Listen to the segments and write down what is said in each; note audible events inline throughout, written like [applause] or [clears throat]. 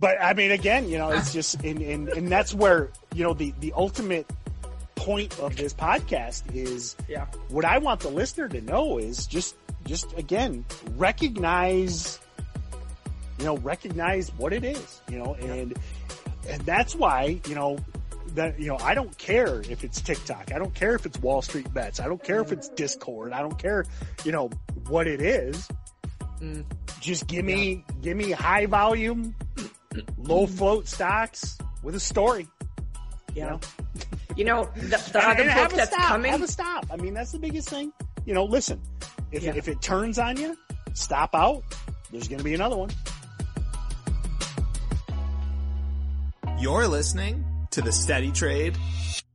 but I mean, again, you know, it's [laughs] just, and, and, and that's where, you know, the, the ultimate point of this podcast is Yeah. what I want the listener to know is just, just again, recognize, you know, recognize what it is, you know, and, and that's why, you know, that, you know, I don't care if it's TikTok. I don't care if it's Wall Street bets. I don't care if it's Discord. I don't care, you know, what it is. Mm. Just give me, give me high volume, low float stocks with a story. You know, You know, the, the and, other and have book a that's stop. coming. Have a stop. I mean, that's the biggest thing. You know, listen, if Yeah. if it turns on you, stop out. There's going to be another one. You're listening to the Steady Trade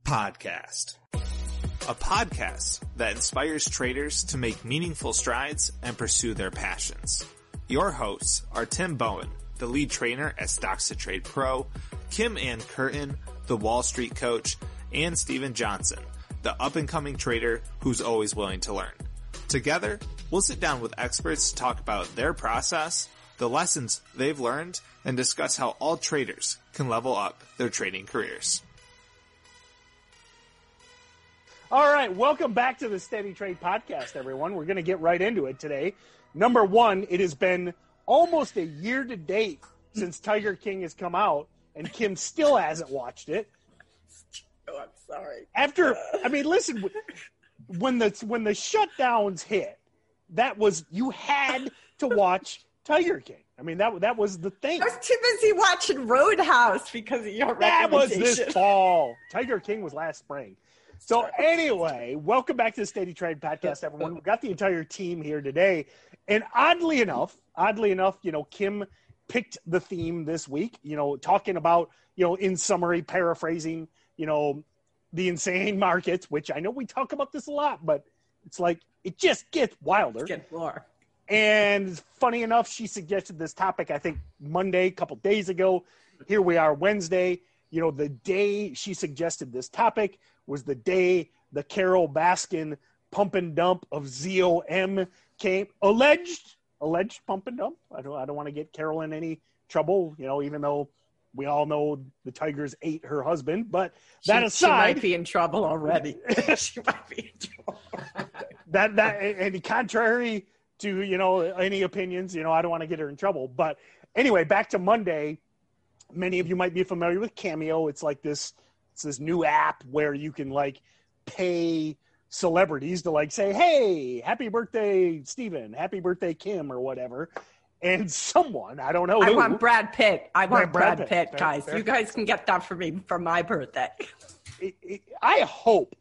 Podcast, a podcast that inspires traders to make meaningful strides and pursue their passions. Your hosts are Tim Bowen, the lead trainer at Stocks to Trade Pro, Kim Ann Curtin, the Wall Street coach, and Steven Johnson, the up and coming trader who's always willing to learn. Together, we'll sit down with experts to talk about their process, the lessons they've learned, and discuss how all traders can level up their trading careers. All right, welcome back to the Steady Trade Podcast, everyone. We're going to get right into it today. Number one, it has been almost a year to date since Tiger King has come out, and Kim still hasn't watched it. Oh, I'm sorry. After, I mean, listen, when the when the shutdowns hit, that was you had to watch Tiger King. I mean, that that was the thing. I was too busy watching Roadhouse because of your That was this fall. Tiger King was last spring. So anyway, welcome back to the Steady Trade Podcast, everyone. We've got the entire team here today. And oddly enough, oddly enough, you know, Kim picked the theme this week, you know, talking about, you know, in summary, paraphrasing, you know, the insane [laughs] markets, which I know we talk about this a lot, but it's like it just gets wilder. Get more. And funny enough, she suggested this topic, I think, Monday, a couple days ago. Here we are, Wednesday. You know, the day she suggested this topic was the day the Carole Baskin pump and dump of ZOM came. Alleged, alleged pump and dump. I don't, I don't want to get Carole in any trouble, you know, even though we all know the Tigers ate her husband. But that she, aside, she might be in trouble already. [laughs] she might be in trouble. that that and contrary to you know any opinions you know i don't want to get her in trouble but anyway back to monday many of you might be familiar with cameo it's like this it's this new app where you can like pay celebrities to like say hey happy birthday steven happy birthday kim or whatever and someone i don't know I who, want Brad Pitt. I want Brad Brad, Pitt. Pitt, guys. fair. You guys can get that for me for my birthday. it, it, i hope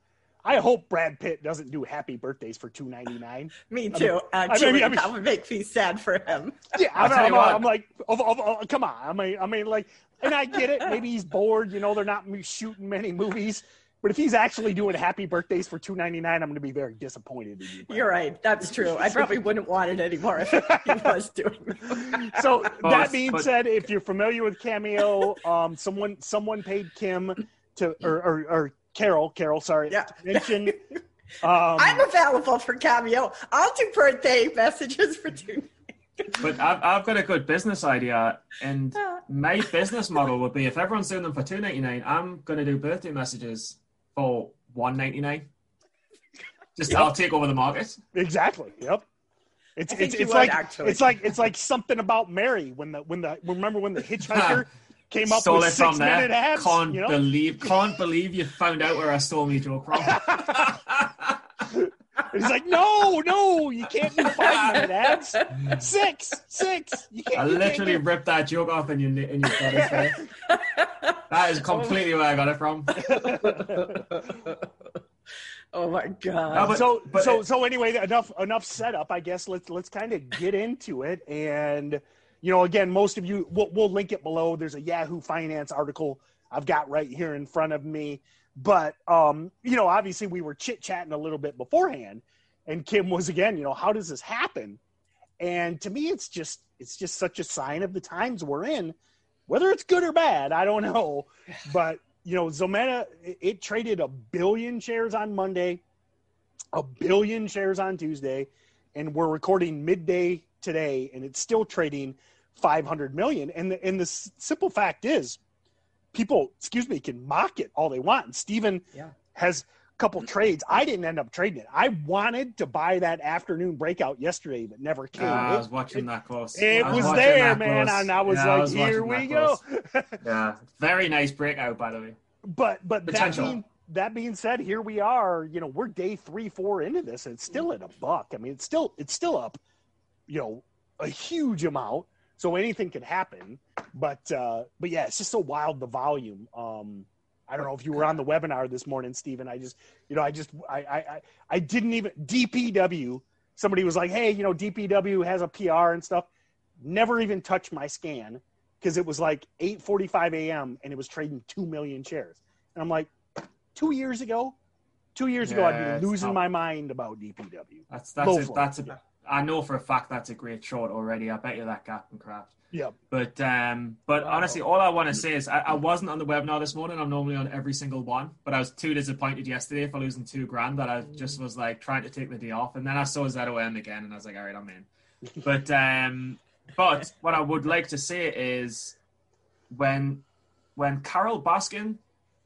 i hope brad pitt doesn't do happy birthdays for 299 Me too. I mean- Actually, I mean- that would make me sad for him. Yeah, I'm, I'm. I'm like, of, of, of- come on. I mean, I mean, like, and I get it. Maybe he's bored. You know, they're not shooting many movies. But if he's actually doing happy birthdays for two ninety nine, I'm going to be very disappointed in you. You're right. That's true. I probably wouldn't want it anymore if he [laughs] was doing it. So that being but- said, if you're familiar with Cameo, um, someone someone paid Kim to or or, or Carole, Carole, sorry, Yeah. to mention. [laughs] Um, I'm available for Cameo. I'll do birthday messages for two. But I've, I've got a good business idea, and my business model would be if everyone's doing them for two ninety nine, I'm going to do birthday messages for one ninety nine. Just Yep. I'll take over the market. Exactly. Yep. It's it's it's would, like actually. it's like it's like something about Mary when the when the remember when the [laughs] hitchhiker came up Stole with it from six there. minute ads. Can't you know? believe, can't believe you found out where I stole me joke from. [laughs] [laughs] He's like, no, no, you can't do five minute ads. Six, six. You can't. I you can't literally ripped that joke off in your in your brother's [laughs] face. Eh? That is completely where I got it from. [laughs] Oh my god. No, but- so but so it- so anyway, enough enough setup. I guess let's let's kind of get into it. And you know, again, most of you, we'll, we'll link it below. There's a Yahoo Finance article I've got right here in front of me. But um, you know, obviously, we were chit chatting a little bit beforehand, and Kim was again, you know, how does this happen? And to me, it's just it's just such a sign of the times we're in. Whether it's good or bad, I don't know. [laughs] But you know, Zomedica it, it traded a billion shares on Monday, a billion shares on Tuesday, and we're recording midday today, and it's still trading 500 million. And the, and the simple fact is, people, excuse me, can mock it all they want. And Steven Yeah. has a couple trades. I didn't end up trading it. I wanted to buy that afternoon breakout yesterday, but never came. Ah, I was watching that close. it I was watching there, that man, close. and I was Yeah, like, watching "Here we go." [laughs] Yeah, very nice breakout, by the way. But but that being that being said, here we are. You know, we're day three, four into this, and it's still at a buck. I mean, it's still it's still up. You know, a huge amount. So anything can happen. But uh, but yeah, it's just so wild the volume. Um, I don't know if you were on the webinar this morning, Steven. I just you know I just I I I, didn't even DPW. Somebody was like, hey, you know, DPW has a PR and stuff. Never even touched my scan because it was like 8:45 a.m. and it was trading two million shares. And I'm like, two years ago, two years ago, I'd be losing tough. my mind about DPW. That's that's a, it. that's a, I know for a fact that's a great short already. I bet you that gap can craft. Yeah. But um, but Wow. honestly, all I want to say is I, I wasn't on the webinar this morning. I'm normally on every single one, but I was too disappointed yesterday for losing two grand that I just was like trying to take the day off, and then I saw ZOM again, and I was like, all right, I'm in. [laughs] But um, but what I would like to say is when when Carole Baskin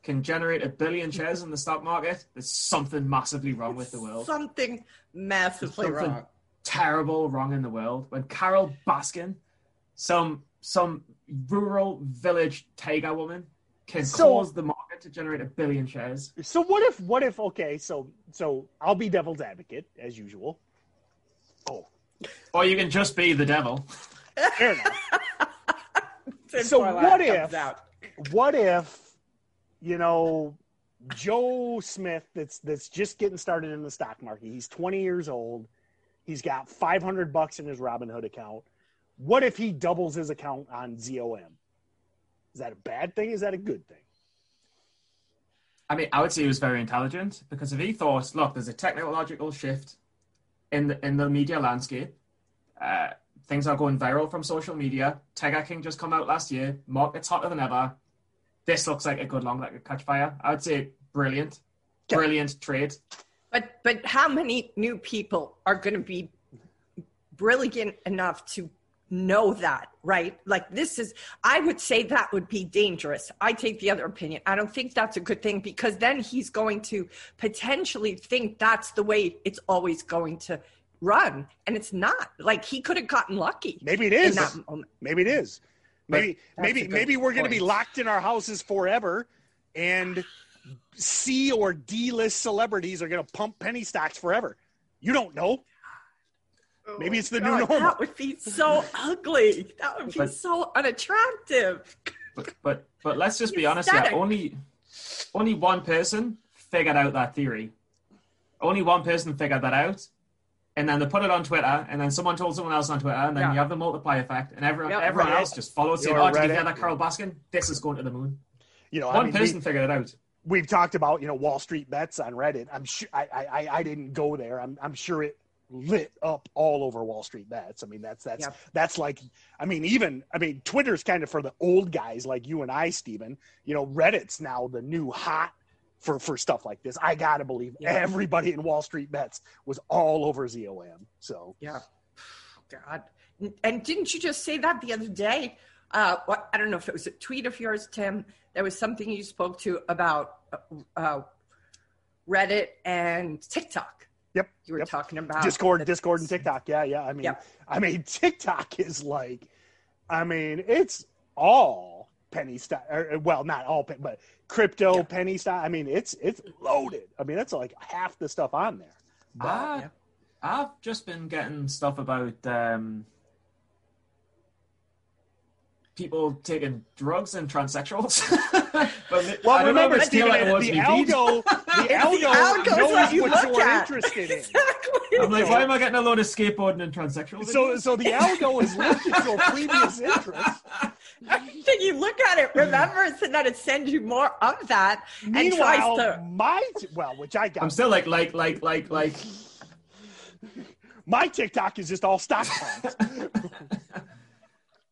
can generate a billion shares in the stock market, there's something massively wrong with the world Something massively Something- wrong. Terrible wrong in the world when Carole Baskin, some some rural village tiger woman, can So- cause the market to generate a billion shares. So what if what if okay, so so I'll be devil's advocate as usual. Oh, Or you can just be the devil. fair enough. [laughs] So what if- out. what if you know Joe Smith that's that's just getting started in the stock market. He's 20 years old. He's got 500 bucks in his Robinhood account. What if he doubles his account on ZOM? Is that a bad thing? Is that a good thing? I mean, I would say he was very intelligent because if he thought, look, there's a technological shift in the in the media landscape. Uh, things are going viral from social media. Tiger King just come out last year. Market's hotter than ever. This looks like a good long that could catch fire. I would say brilliant, Okay. brilliant trade. But but how many new people are going to be brilliant enough to know that, right? Like this is I would say that would be dangerous. I take the other opinion. I don't think that's a good thing because then he's going to potentially think that's the way it's always going to run and it's not. Like he could have gotten lucky Maybe it is. Maybe it is. Maybe maybe maybe we're going to be locked in our houses forever, and C or D list celebrities are going to pump penny stocks forever. You don't know. Oh Maybe it's the new normal. That would be so ugly. That would be But- so unattractive. But but but let's just be honest here. Pathetic. Only only one person figured out that theory. Only one person figured that out. And then they put it on Twitter, and then someone told someone else on Twitter, and then Yeah. you have the multiply effect, and everyone Yep. everyone Reddit. else just followed saying, You're "Oh, did you hear that, Carl Baskin? This is going to the moon." You know, One I mean, we- person figured it out. We've talked about you know Wall Street bets on Reddit. I'm sure I I, I- I didn't go there. I'm I'm sure it lit up all over Wall Street bets. I mean that's that's Yep. that's like I mean even I mean Twitter's kind of for the old guys like you and I, Steven. You know Reddit's now the new hot for for stuff like this. I gotta believe Yeah. everybody in Wall Street bets was all over ZOM. So Yeah. God. And didn't you just say that the other day? Uh, what, I don't know if it was a tweet of yours, Tim. There was something you spoke to about uh, uh, Reddit and TikTok. Yep. You were yep. talking about Discord, the- Discord, and TikTok. Yeah, yeah. I mean, Yep. I mean, [laughs] TikTok is like, I mean, it's all penny stock. Well, not all, pen- but crypto Yeah. penny stock. I mean, it's it's loaded. I mean, that's like half the stuff on there. But, Ah, yeah. I've just been getting stuff about um, people taking drugs and transsexuals. [laughs] but I well, don't remember, know if it's still Steven, like [laughs] the algo, the algo, the algo's knows what you what you're at. interested in. Exactly. I'm like, why am I getting a load of skateboarding and transsexuals? So, so the algo is linked to your previous interest. [laughs] Everything you look at it remembers and then it sends you more of that and tries Meanwhile, to my well, which I got, I'm still like, like, like, like, like. my TikTok is just all stock plans.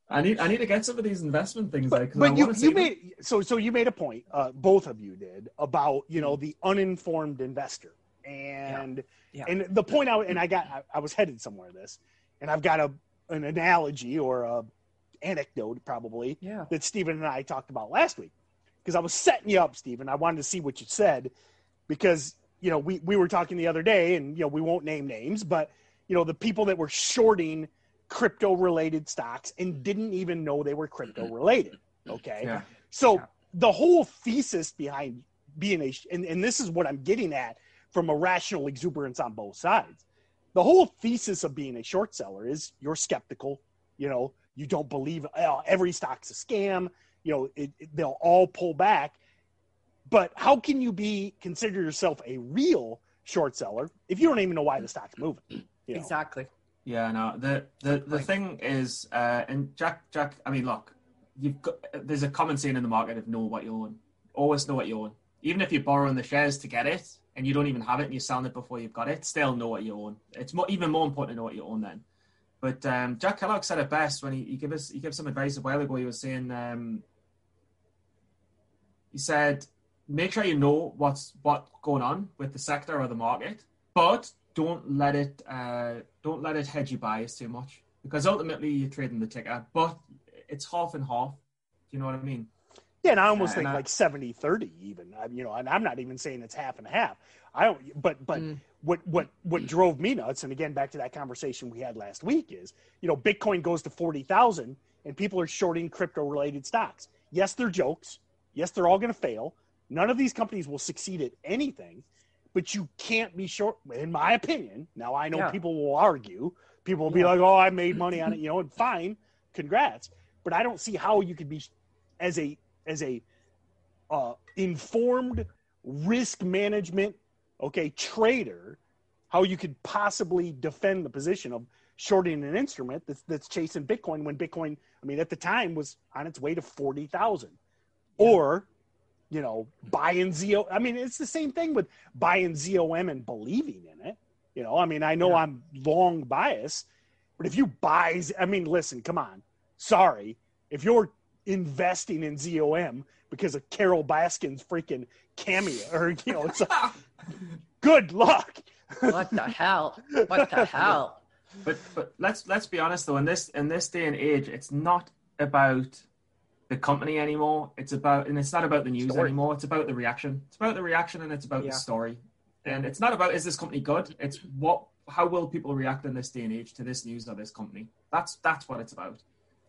I need, I need to get some of these investment things. like, 'cause I but you, you made so so you made a point uh, both of you did about you know the uninformed investor and Yeah. and the point I and I got I, I was headed somewhere this and I've got a an analogy or a anecdote probably Yeah. that Steven and I talked about last week. Because I was setting you up, Steven. I wanted to see what you said because you know we we were talking the other day, and you know we won't name names, but you know the people that were shorting crypto related stocks and didn't even know they were crypto related. Mm-hmm. Okay, Yeah. so Yeah. the whole thesis behind being a and, and this is what I'm getting at from a rational exuberance on both sides. The whole thesis of being a short seller is you're skeptical. You know, you don't believe oh, every stock's a scam. You know, it, it- they'll all pull back. But how can you be consider yourself a real short seller if you don't even know why the stock's moving? You know? Exactly. Yeah, no. The the the Like- thing is, uh, and Jack Jack. I mean, look, you've got there's a common saying in the market of know what you own. Always know what you own. Even if you're borrowing the shares to get it and you don't even have it and you're selling it before you've got it, still know what you own. It's more, even more important to know what you own then. But um, Jack Kellogg said it best when he, he gave us he gave some advice a while ago. He was saying um, he said make sure you know what's what's going on with the sector or the market, but don't let it uh, don't let it hedge your bias too much because ultimately you're trading the ticker, but it's half and half. Do you know what I mean? Yeah, and I almost Uh, think I- like 70 30 even. I, you know, and I'm not even saying it's half and half. I don't but but Mm. what what what drove me nuts and again back to that conversation we had last week is, you know, Bitcoin goes to 40,000 and people are shorting crypto related stocks. Yes, they're jokes. Yes, they're all going to fail. None of these companies will succeed at anything, but you can't be short in my opinion. Now I know Yeah. people will argue. People will be Yeah. like, "Oh, I made money on it," you know, and fine, congrats. But I don't see how you could be as a as a uh, informed risk management okay trader how you could possibly defend the position of shorting an instrument that's, that's chasing bitcoin when bitcoin i mean at the time was on its way to 40,000 or you know buying zo i mean it's the same thing with buying zom and believing in it you know i mean i know Yeah. i'm long bias but if you buy, I mean listen come on sorry if you're investing in zom because of carole baskin's freaking cameo or you know it's like, [laughs] good luck What the hell? What the [laughs] hell? But but let's let's be honest though, in this in this day and age, it's not about the company anymore. It's about and it's not about the news Story. anymore. It's about the reaction. It's about the reaction and it's about Yeah. the story. And it's not about is this company good? It's what how will people react in this day and age to this news or this company? That's that's what it's about.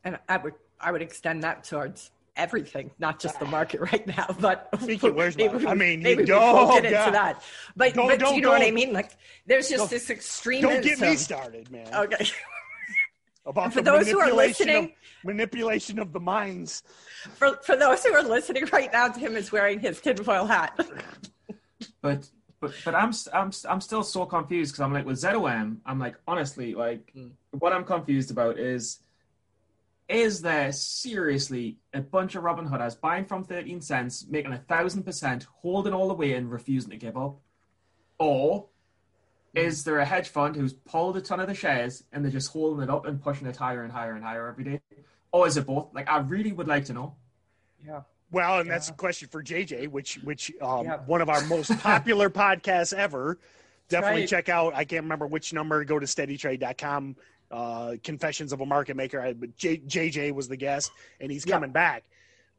And I would I would extend that towards everything, not just the market right now, [laughs] but Speaking- where's my- maybe I mean, you maybe don't- won't get God. into that. But, Don't- but do don't- you know what I mean? Like, there's just don't- this extreme. don't get me started man Okay. [laughs] about And for the those who are manipulation of- listening- manipulation of the minds For for those who are listening right now, Tim is wearing his tinfoil hat. [laughs] But but but I'm s- I'm s- I'm still so confused because I'm like with ZOM, I'm like honestly like Mm. what I'm confused about is is there seriously a bunch of Robin Hooders buying from 13 cents, making a thousand percent, holding all the way and refusing to give up? Or is there a hedge fund who's pulled a ton of the shares and they're just holding it up and pushing it higher and higher and higher every day? Or is it both? Like I really would like to know. Yeah. Well, and that's a question for JJ, which which um, Yeah. one of our most [laughs] popular podcasts ever. Definitely right. check out. I can't remember which number. Go to steadytrade.com. Uh, Confessions of a Market Maker. I, but J, JJ was the guest, and he's Yeah. coming back.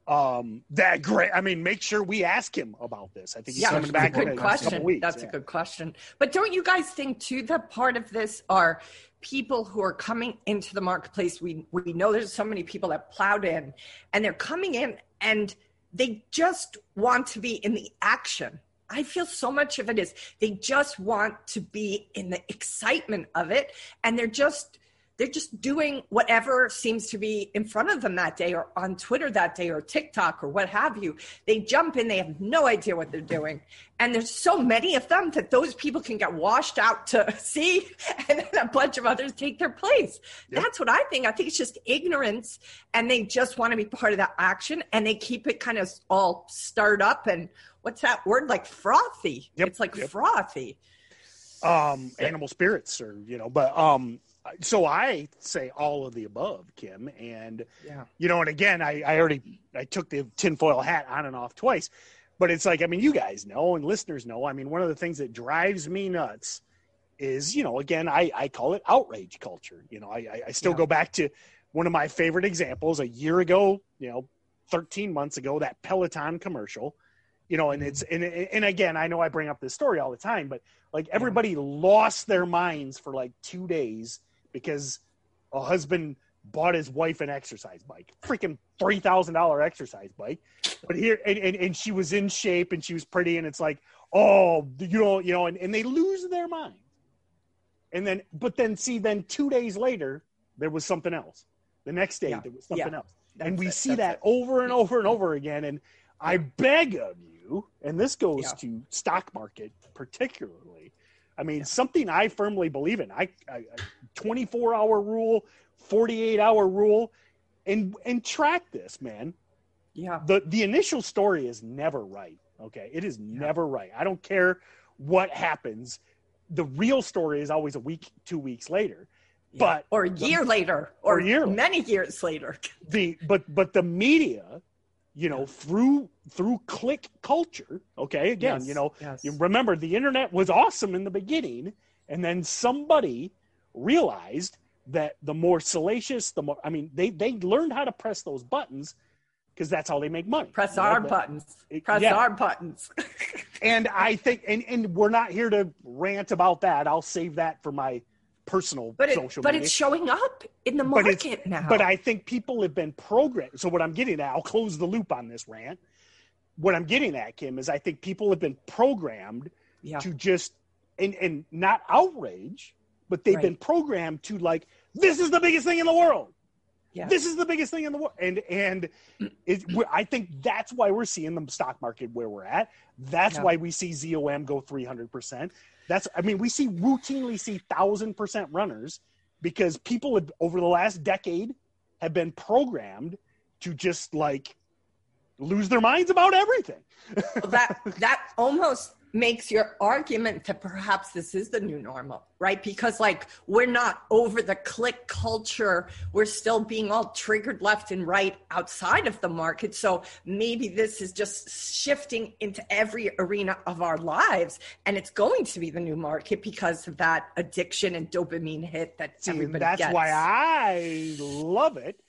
Um, that great. I mean, make sure we ask him about this. I think he's Yeah, coming that's back a in good a couple question. weeks. That's yeah. a good question. But don't you guys think too that part of this are people who are coming into the marketplace? We we know there's so many people that plowed in, and they're coming in and they just want to be in the action. I feel so much of it is they just want to be in the excitement of it, and they're just they're just doing whatever seems to be in front of them that day or on Twitter that day or TikTok or what have you. They jump in, they have no idea what they're doing. And there's so many of them that those people can get washed out to [laughs] sea and then a bunch of others take their place. Yep. That's what I think. I think it's just ignorance and they just want to be part of that action and they keep it kind of all stirred up and what's that word like frothy. Yep, It's like yep. frothy. um animal spirits or you know but um so i say all of the above kim and Yeah. you know and again i i already i took the tinfoil hat on and off twice but it's like i mean you guys know and listeners know i mean one of the things that drives me nuts is you know again i i call it outrage culture you know i i, I still Yeah. go back to one of my favorite examples a year ago, you know, 13 months ago, that Peloton commercial, you know, and mm-hmm. it's, and, and again, I know I bring up this story all the time, but like everybody lost their minds for like two days because a husband bought his wife an exercise bike, freaking three thousand dollar exercise bike. But here, and, and, and she was in shape and she was pretty, and it's like, oh, you know, you know, and, and they lose their mind. And then, but then see, then two days later, there was something else. The next day, Yeah. there was something Yeah. else, and That's we it. see that it. over and over and over again. And I beg of you, and this goes Yeah. to stock market particularly. I mean, something I firmly believe in. I, I, I 24 hour rule, 48 hour rule, and and track this, man. Yeah. The the initial story is never right. Okay, it is never right. I don't care what happens. The real story is always a week, two weeks later. But or a year later, Or or, a year later. many years later. [laughs] the but but the media, you know, through through click culture. Okay, again, Yes, you know, yes. you remember the internet was awesome in the beginning, and then somebody realized that the more salacious, the more I mean, they they learned how to press those buttons because that's how they make money. Press You know, our buttons. it- Press yeah. our buttons. and I think, and and we're not here to rant about that. I'll save that for my personal But it, social but media. it's showing up in the But market now. But I think people have been programmed. So what I'm getting at, I'll close the loop on this rant. What I'm getting at, Kim, is I think people have been programmed yeah. to just and and not outrage, but they've Right. been programmed to like this is the biggest thing in the world. Yeah. This is the biggest thing in the world, and and [clears throat] it, I think that's why we're seeing the stock market where we're at. That's Yeah. why we see ZOM go 300 percent. That's I mean we see routinely see thousand percent runners because people have, over the last decade have been programmed to just like lose their minds about everything. that that almost makes your argument that perhaps this is the new normal, right? Because like we're not over the click culture, we're still being all triggered left and right outside of the market. So maybe this is just shifting into every arena of our lives, and it's going to be the new market because of that addiction and dopamine hit that See, everybody that's gets. why I love it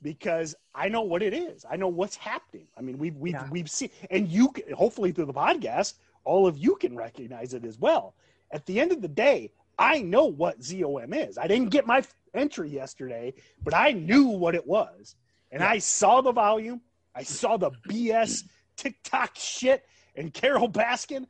because I know what it is. I know what's happening. I mean, we've we've Yeah. we've seen, and you hopefully through the podcast, all of you can recognize it as well. At the end of the day, I know what ZOM is. I didn't get my entry yesterday, but I knew what it was, and I saw the volume. I saw the BS TikTok shit and Carole Baskin.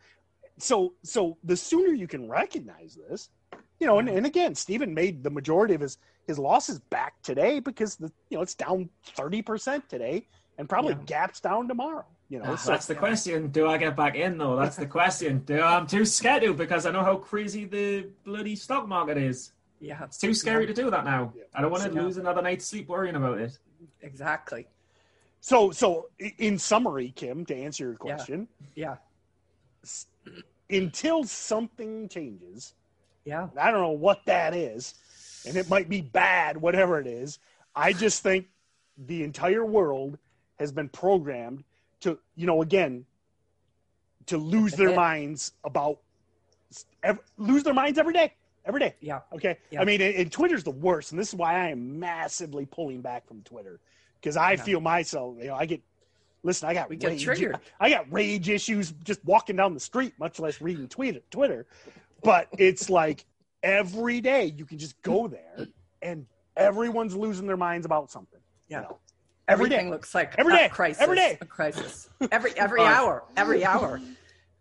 So so the sooner you can recognize this, you know, and, and again, Steven made the majority of his his losses back today because the you know it's down thirty percent today and probably Yeah. gaps down tomorrow. You know, so That's the question. Do I get back in though? That's the question. Do I'm too scared to because I know how crazy the bloody stock market is. Yeah, It's too scary to do that now. Yeah. I don't want to Yeah. lose another night's sleep worrying about it. exactly. so so in summary, Kim, to answer your question, Yeah, until something changes, yeah, I don't know what that is, and it might be bad, whatever it is. I just think the entire world has been programmed to, you know, again, to lose their minds about, ev lose their minds every day, every day. yeah. Okay. Yeah. I mean, and, Twitter's the worst, and this is why I am massively pulling back from Twitter because I Yeah. feel myself, you know, I get. Listen, I got We get rage. triggered. I got rage issues just walking down the street, much less reading tweet, Twitter. But it's like every day you can just go there, and everyone's losing their minds about something. you Yeah. Know? Every day. Everything looks like Every a day. crisis. Every day. A crisis. [laughs] Every every hour. Every hour.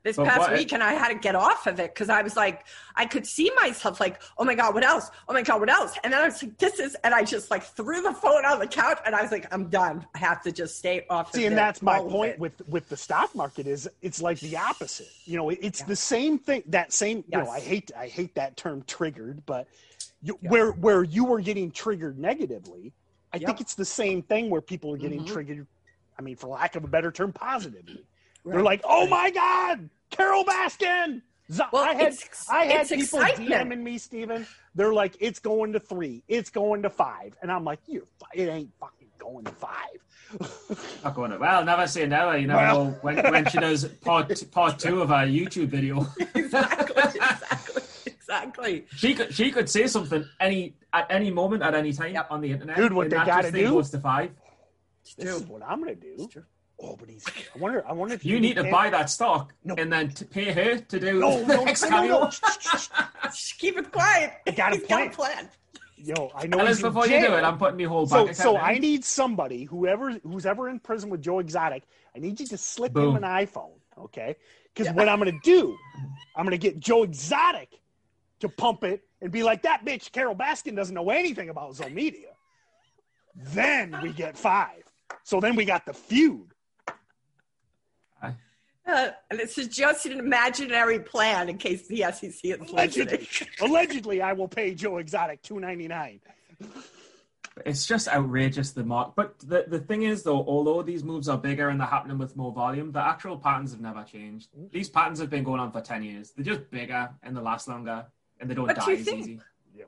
This But past what- weekend, I had to get off of it because I was like, I could see myself like, oh my god, what else? Oh my god, what else? And then I was like, this is, and I just like threw the phone on the couch, and I was like, I'm done. I have to just stay off. See, and that's my point with with the stock market is it's like the opposite. You know, it's Yeah. the same thing. That same, you know, I hate I hate that term triggered, but you, where where you were getting triggered negatively, I think it's the same thing where people are getting Mhm. triggered. I mean, for lack of a better term, positively. They're like, "Oh my God, Carole Baskin!" Z- Well, I had it's- I had people excitement. DMing me, Steven. They're like, "It's going to three. It's going to five. and I'm like, "You, it ain't fucking going to five. [laughs] Not going to, well, never say never. You never Well. know when, when she does part part two of our YouTube video. [laughs] exactly, exactly, exactly. She could she could say something any at any moment at any time Yep. on the internet. Dude, what they gotta just thing do- goes to five. This is what I'm gonna do. Oh, but he's. I wonder. I wonder if You need to can- buy that stock No. and then to pay her to do No, the no, next no, no, [laughs] Keep it quiet. I got a He's got a plan. plan. Yo, I know. Alice, he's in before you do it, I'm putting my whole So, bank so account I need somebody, whoever, who's ever in prison with Joe Exotic. I need you to slip Boom. him an iPhone, okay? Because what I'm gonna do, I'm gonna get Joe Exotic to pump it and be like, that bitch Carole Baskin doesn't know anything about Zomedica. Then we get five. So then we got the feud. Uh, and this is just an imaginary plan in case the SEC is. Allegedly, [laughs] allegedly, I will pay Joe Exotic two ninety nine. It's just outrageous the mark. But the, the thing is, though, although these moves are bigger and they're happening with more volume, the actual patterns have never changed. These patterns have been going on for 10 years. They're just bigger and they last longer and they don't What die do you as think? easy.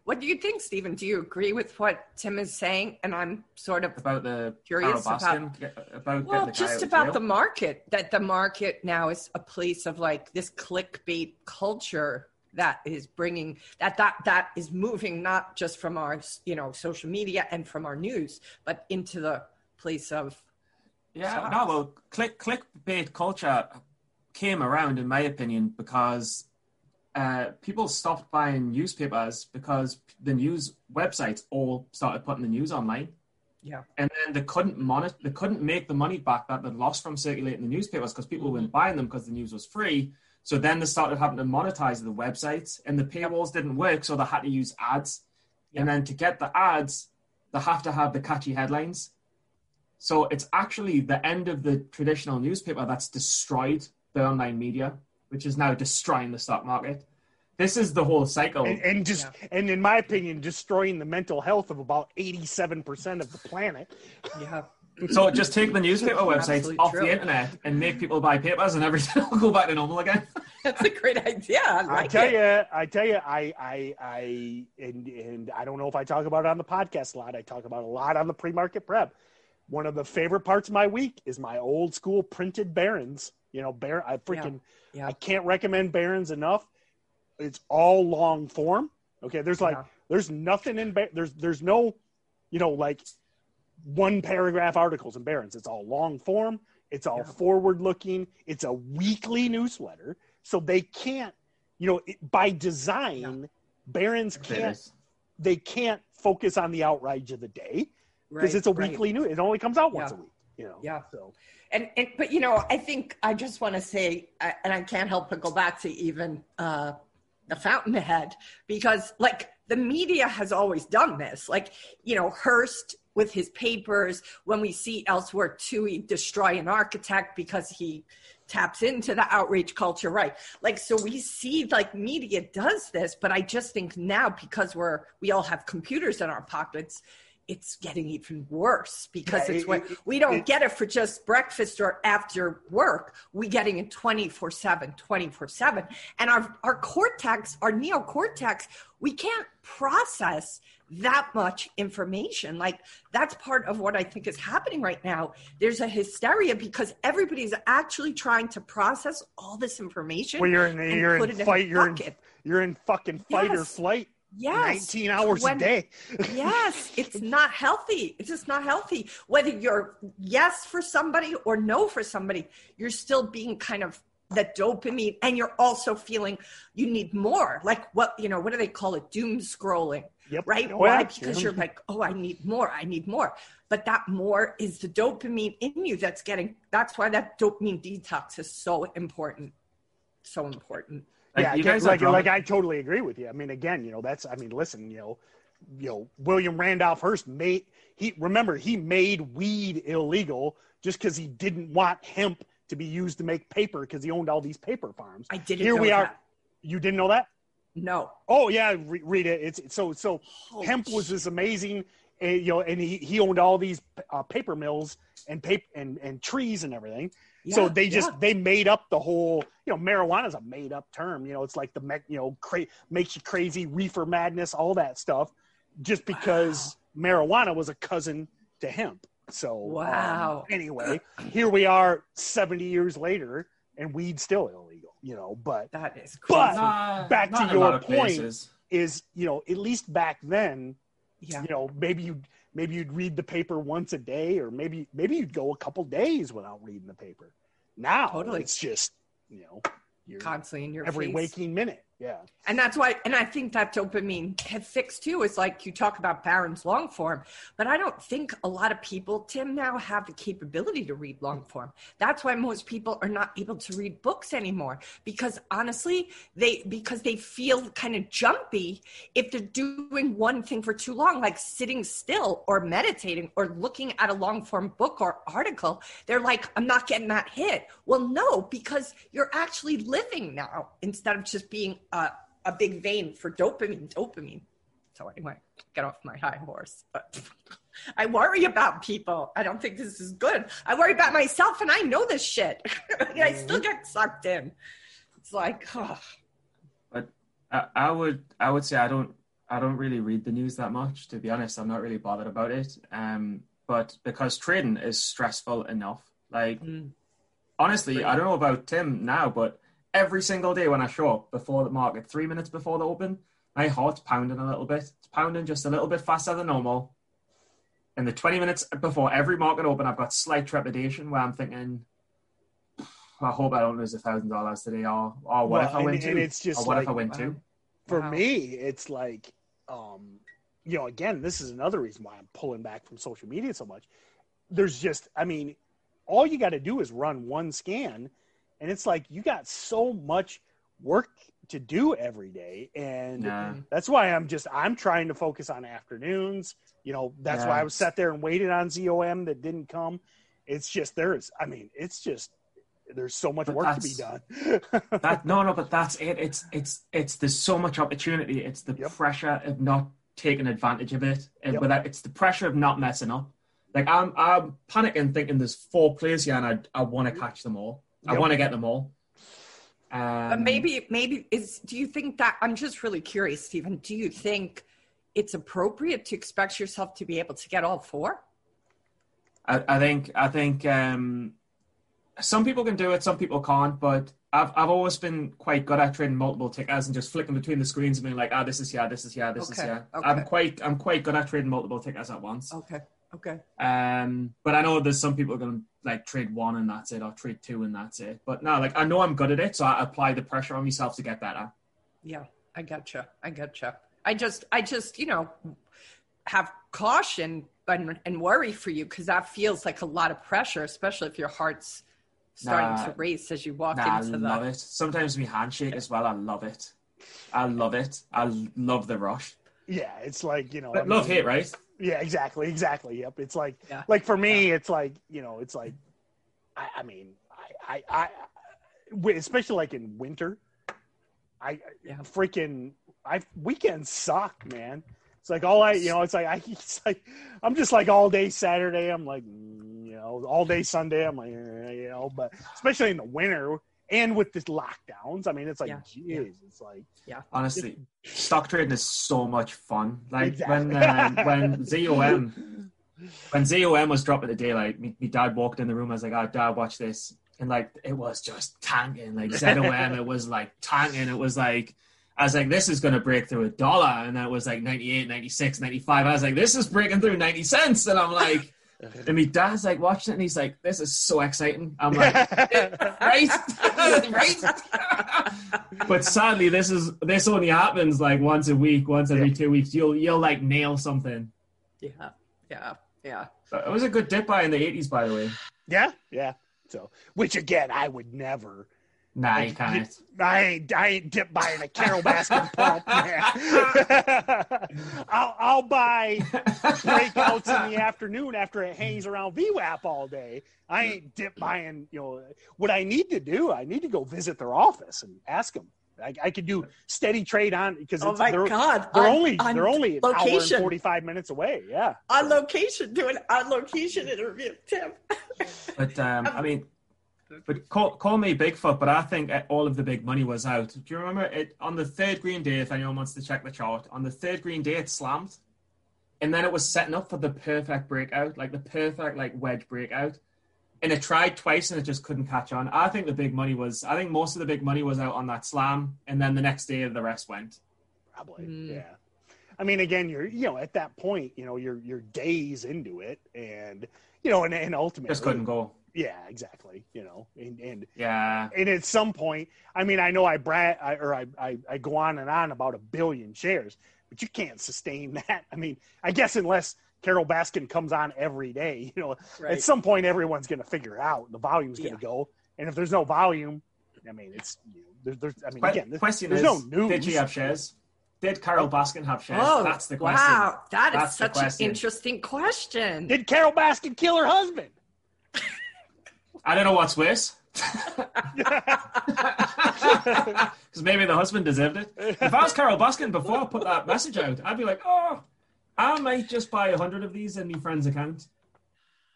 What do you think, Steven? Do you agree with what Tim is saying? And I'm sort of About the Curious Carole about- Baskin, about, well, the just about jail. the market. That the market now is a place of like this clickbait culture that is bringing that that that is moving not just from our you know social media and from our news, but into the place of Yeah, Sucks. no, well, click clickbait culture came around, in my opinion, because uh, people stopped buying newspapers because the news websites all started putting the news online, yeah and then they couldn't monitor, they couldn't make the money back that they lost from circulating the newspapers because people weren't buying them because the news was free. So then they started having to monetize the websites, and the paywalls didn't work, so they had to use ads. And then to get the ads, they have to have the catchy headlines. So it's actually the end of the traditional newspaper that's destroyed the online media, which is now destroying the stock market. This is the whole cycle. And, and just, and in my opinion, destroying the mental health of about eighty seven percent of the planet. yeah So just take the newspaper websites Absolutely off true. the internet and make people buy papers, and everything will go back to normal again. [laughs] that's a great idea. I, I tell it. you, I tell you, I, I, I, and, and I don't know if I talk about it on the podcast a lot. I talk about it a lot on the pre-market prep. One of the favorite parts of my week is my old school printed Barron's. You know, Barron. I freaking, Yeah. I can't recommend Barron's enough. It's all long form. Okay, there's like, Yeah. there's nothing in Ba- there's, there's no, you know, like one paragraph articles in Barron's. It's all long form. It's all Yeah. forward looking. It's a weekly newsletter. So they can't, you know, it, by design, Barron's can't, they can't focus on the outrage of the day because Right, it's a right. weekly news. It only comes out once Yeah. a week, you know? Yeah. So And, and but you know, I think I just want to say, and I can't help but go back to even uh, the Fountainhead because, like, the media has always done this. Like, you know, Hearst with his papers. When we see Ellsworth Toohey destroy an architect because he taps into the outrage culture, right? Like, so we see like media does this, but I just think now because we're we all have computers in our pockets. It's getting even worse because Yeah, it's it- what it- we don't it- get it for just breakfast or after work. We getting it 24 7, 24 7. And our, our cortex, our neocortex, we can't process that much information. Like that's part of what I think is happening right now. There's a hysteria because everybody's actually trying to process all this information. well, you're in, and you're in fight, you're in, you're in fucking fight or flight. Yes. 19 hours When- a day. yes, [laughs] it's not healthy. It's just not healthy. Whether you're yes for somebody or no for somebody, you're still being kind of the dopamine and you're also feeling you need more. Like what, you know, what do they call it? Doom scrolling. Yep. Right? Oh, Why? Because you're like, oh, I need more. I need more. But that more is the dopamine in you that's getting, that's why that dopamine detox is so important. So important. Like, yeah, you guys like like I totally agree with you. I mean, again, you know, that's I mean, listen, you know, you know, William Randolph Hearst made he remember he made weed illegal just because he didn't want hemp to be used to make paper because he owned all these paper farms. I didn't Here know we are. You didn't know that? No. Oh yeah, re- read it. It's so so. Holy hemp was this amazing, uh, you know, and he he owned all these uh, paper mills and paper and and trees and everything. So they just yeah. they made up the whole you know marijuana is a made up term you know it's like the me- you know cra- makes you crazy reefer madness all that stuff just because marijuana was a cousin to hemp so um, Wow. anyway here we are 70 years later and weed's still illegal you know but That is crazy. But- Nah, back not to your point. places. is you know at least back then Yeah. you know maybe you maybe you'd read the paper once a day or maybe maybe you'd go a couple days without reading the paper now Totally. it's just you know you're Constantly in your every face. waking minute yeah And that's why, and I think that dopamine have fixed too. Is like you talk about Barron's long form, but I don't think a lot of people, Tim, now have the capability to read long form. That's why most people are not able to read books anymore because honestly, they because they feel kind of jumpy if they're doing one thing for too long, like sitting still or meditating or looking at a long form book or article. They're like, I'm not getting that hit. Well, no, because you're actually living now instead of just being a, a big vein for dopamine, dopamine. So anyway, get off my high horse. But [laughs] I worry about people. I don't think this is good. I worry about myself, and I know this shit. [laughs] and I still get sucked in. It's like, oh, But I, I would I would say I don't I don't really read the news that much. To be honest, I'm not really bothered about it. Um, but because trading is stressful enough. Like Mm. honestly, I don't know about Tim now, but every single day when I show up before the market, three minutes before the open, my heart's pounding a little bit. It's pounding just a little bit faster than normal. In the 20 minutes before every market open, I've got slight trepidation where I'm thinking, I hope I don't lose a thousand dollars today, or or what Well, if I and- win and two? it's just or what if I like, win wow. two? for Wow. me it's like um you know again this is another reason why i'm pulling back from social media so much there's just i mean all you got to do is run one scan and it's like you got so much work to do every day and Nah. that's why i'm just i'm trying to focus on afternoons you know that's why i was sat there and waited on zom that didn't come it's just there's i mean it's just there's so much But work to be done [laughs] That no, no, but [laughs] that's it. It's it's it's there's so much opportunity. It's the Yep. pressure of not taking advantage of it, and Yep. without it's the pressure of not messing up. Like I'm I'm panicking, thinking there's four players here, and I I want to catch them all. I want to get them all. Um, but maybe, maybe is. Do you think that? I'm just really curious, Steven. Do you think it's appropriate to expect yourself to be able to get all four? I, I think I think um, some people can do it, some people can't. But I've I've always been quite good at trading multiple tickers and just flicking between the screens and being like, ah, this is here, this is yeah, this is yeah. okay. I'm quite I'm quite good at trading multiple tickers at once. Okay. Okay. Um, but I know there's some people are going to like trade one and that's it, or trade two and that's it. But no, like I know I'm good at it, so I apply the pressure on myself to get better. Yeah, I gotcha. I gotcha. I just, I just, you know, have caution and, and worry for you because that feels like a lot of pressure, especially if your heart's starting Nah. to race as you walk Nah, I love the. it. Sometimes we handshake as well. I love it. I love it. I love the rush. Yeah it's like you know But I love mean- hate, right? Yeah, exactly, exactly. Yep. It's like Yeah. like for me, it's like you know, it's like I, I mean, I, I, I, especially like in winter, I Yeah. freaking I weekends suck, man. It's like all I, you know, it's like I, [laughs] it's like I'm just like all day Saturday. I'm like, mm, you know, all day Sunday. I'm like, you know, but especially in the winter and with the lockdowns, I mean, it's like, Yeah, geez, yeah. it's like, yeah. Honestly, stock trading is so much fun. Like Exactly. when [laughs] um, when ZOM when ZOM was dropping the day, like me, me dad walked in the room. I was like, "Oh, dad, watch this," and like it was just tanking. Like ZOM, it was like tanking. It was like. I was like, this is going to break through a dollar. And that was like 98, 96, 95. I was like, this is breaking through 90 cents. And I'm like, and my dad's like watching it and he's like, this is so exciting. I'm like, [laughs] right? [laughs] right? but sadly, this is this only happens like once a week, once every Yeah. two weeks. You'll you'll like nail something. Yeah. Yeah. Yeah. It was a good dip buy in the eighties, by the way. yeah, yeah. So, which again, I would never. Nah, you can't. I ain't, I ain't dip buying a Carole Baskin pump, man. [laughs] I'll, I'll buy breakouts in the [laughs] afternoon after it hangs around VWAP all day. I ain't dip buying, you know, what I need to do, I need to go visit their office and ask them. I, I could do steady trade on because Oh my they're, God. they're On- only on they're only hour and location. 45 minutes away. Yeah. On location, doing on location interview, Tim. But um, I mean, but call, call me Bigfoot, but I think all of the big money was out. Do you remember it on the third green day? If anyone wants to check the chart, on the third green day it slammed, and then it was setting up for the perfect breakout, like the perfect like wedge breakout. And it tried twice and it just couldn't catch on. I think the big money was. I think most of the big money was out on that slam, and then the next day the rest went. Probably, Mm. yeah. I mean, again, you're you know at that point, you know, you're you're days into it, and you know, and and ultimately, Just couldn't go. Yeah, exactly. You know, and and Yeah. and at some point, I mean, I know I brat I, or I, I I go on and on about a billion shares, but you can't sustain [laughs] that. I mean, I guess unless Carole Baskin comes on every day, you know, Right. at some point everyone's going to figure it out. The volume's going to Yeah. go, and if there's no volume, I mean, it's you know, there's, there's I mean, Que- again, there's, question there's is, no news. did she have shares? Did Carole oh. Baskin have shares? Oh, That's the question. wow. That is That's the such an interesting question. Did Carole Baskin kill her husband? [laughs] I don't know what's worse. [laughs] [laughs] Because maybe the husband deserved it. If I was Carole Baskin before I put that message out, I'd be like, oh, I might just buy a hundred of these in my friend's account.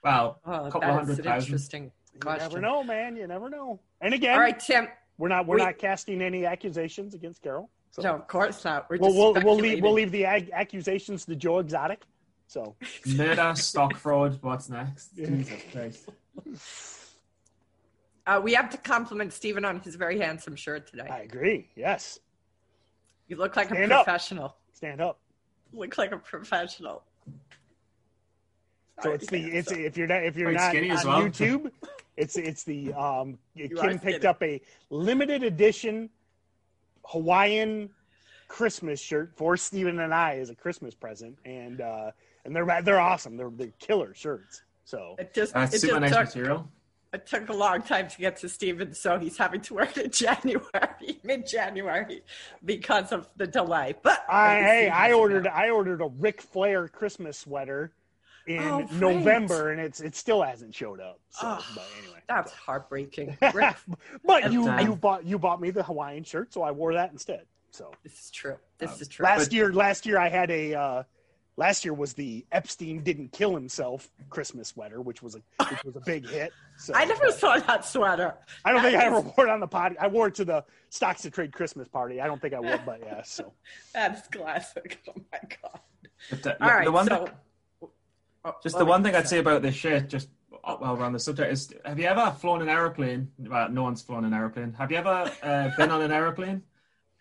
Well, oh, a couple of that is hundred an thousand. interesting You question. never know, man. You never know. And again, All right, Tim. we're not we're We- not casting any accusations against Carole. So No, of course not. We're we'll just we'll, we'll leave we'll leave the ag- accusations to Joe Exotic. So Murder, stock fraud. What's next? Yeah. Jesus Christ. [laughs] Uh, we have to compliment Steven on his very handsome shirt today. I agree. Yes, You look like Stand a up. professional. stand up. Look like a professional. So it's the it's if you're not if you're Quite not skinny on well. YouTube, [laughs] it's it's the um You Kim picked up a limited edition Hawaiian Christmas shirt for Steven and I as a Christmas present, and uh and they're they're awesome. They're they're killer shirts. So It just That's it super just nice took, material. It took a long time to get to Steven, so he's having to wear it in [laughs] January, mid January, because of the delay. But I hey I ordered now. I ordered a Ric Flair Christmas sweater in Oh, great. November, and it's it still hasn't showed up. So, Oh, but anyway. That's heartbreaking. [laughs] Rick, but you Damn. you bought you bought me the Hawaiian shirt, so I wore that instead. So this is true. This is true. last year last year I had a uh, last year was the Epstein didn't kill himself Christmas sweater, which was a which was a big hit. So I never saw that sweater. I don't think I ever wore it on the party. I wore it to the stocks to trade Christmas party. I don't think I would, but yeah. So [laughs] That's classic. [laughs] Oh my god. But, uh, All right. the one so, thing- Oh, Just the one thing I'd say about this shirt, just while we're on the subject, is have you ever flown an aeroplane? Well, no one's flown an aeroplane. Have you ever uh, been on an aeroplane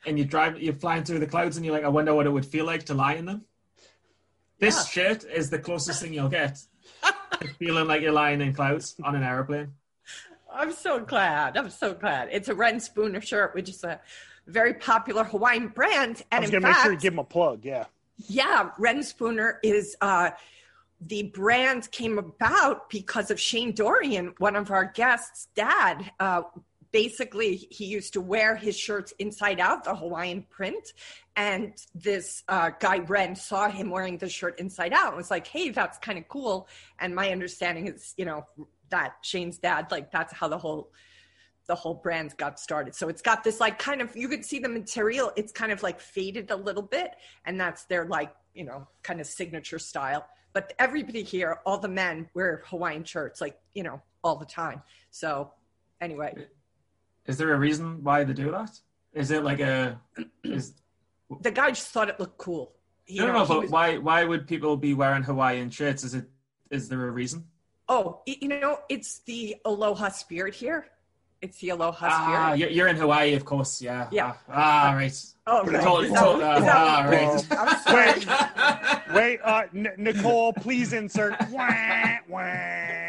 and you drive, you're flying through the clouds, and you're like, I wonder what it would feel like to lie in them. This Yeah. shirt is the closest thing you'll get feeling like you're lying in clouds on an aeroplane. I'm so glad. I'm so glad. It's a Reyn Spooner shirt, which is a very popular Hawaiian brand. I And was in gonna make sure to give him a plug. Yeah. yeah, Reyn Spooner is uh, the brand came about because of Shane Dorian, one of our guests' dad. Uh, basically, he used to wear his shirts inside out, the Hawaiian print. And this uh, guy, Reyn, saw him wearing the shirt inside out and was like, hey, that's kind of cool. And my understanding is, you know, that Shane's dad, like, that's how the whole the whole brand got started. So it's got this like kind of you could see the material, it's kind of like faded a little bit, and that's their like, you know, kind of signature style. But everybody here, all the men wear Hawaiian shirts, like, you know, all the time. So anyway, Is there a reason why they do that? Is it like a [clears throat] is the guy just thought it looked cool. You no, no, know, no, but was- why why would people be wearing Hawaiian shirts? Is it is there a reason? oh, you know, it's the aloha spirit here. It's the aloha Ah, spirit. you're, you're in Hawaii, of course. Yeah. Yeah. Ah, ah, right. Oh, right. told- Is that- uh, that- ah, right. Wait, wait, uh, N- Nicole, please insert. Wah, wah, wah.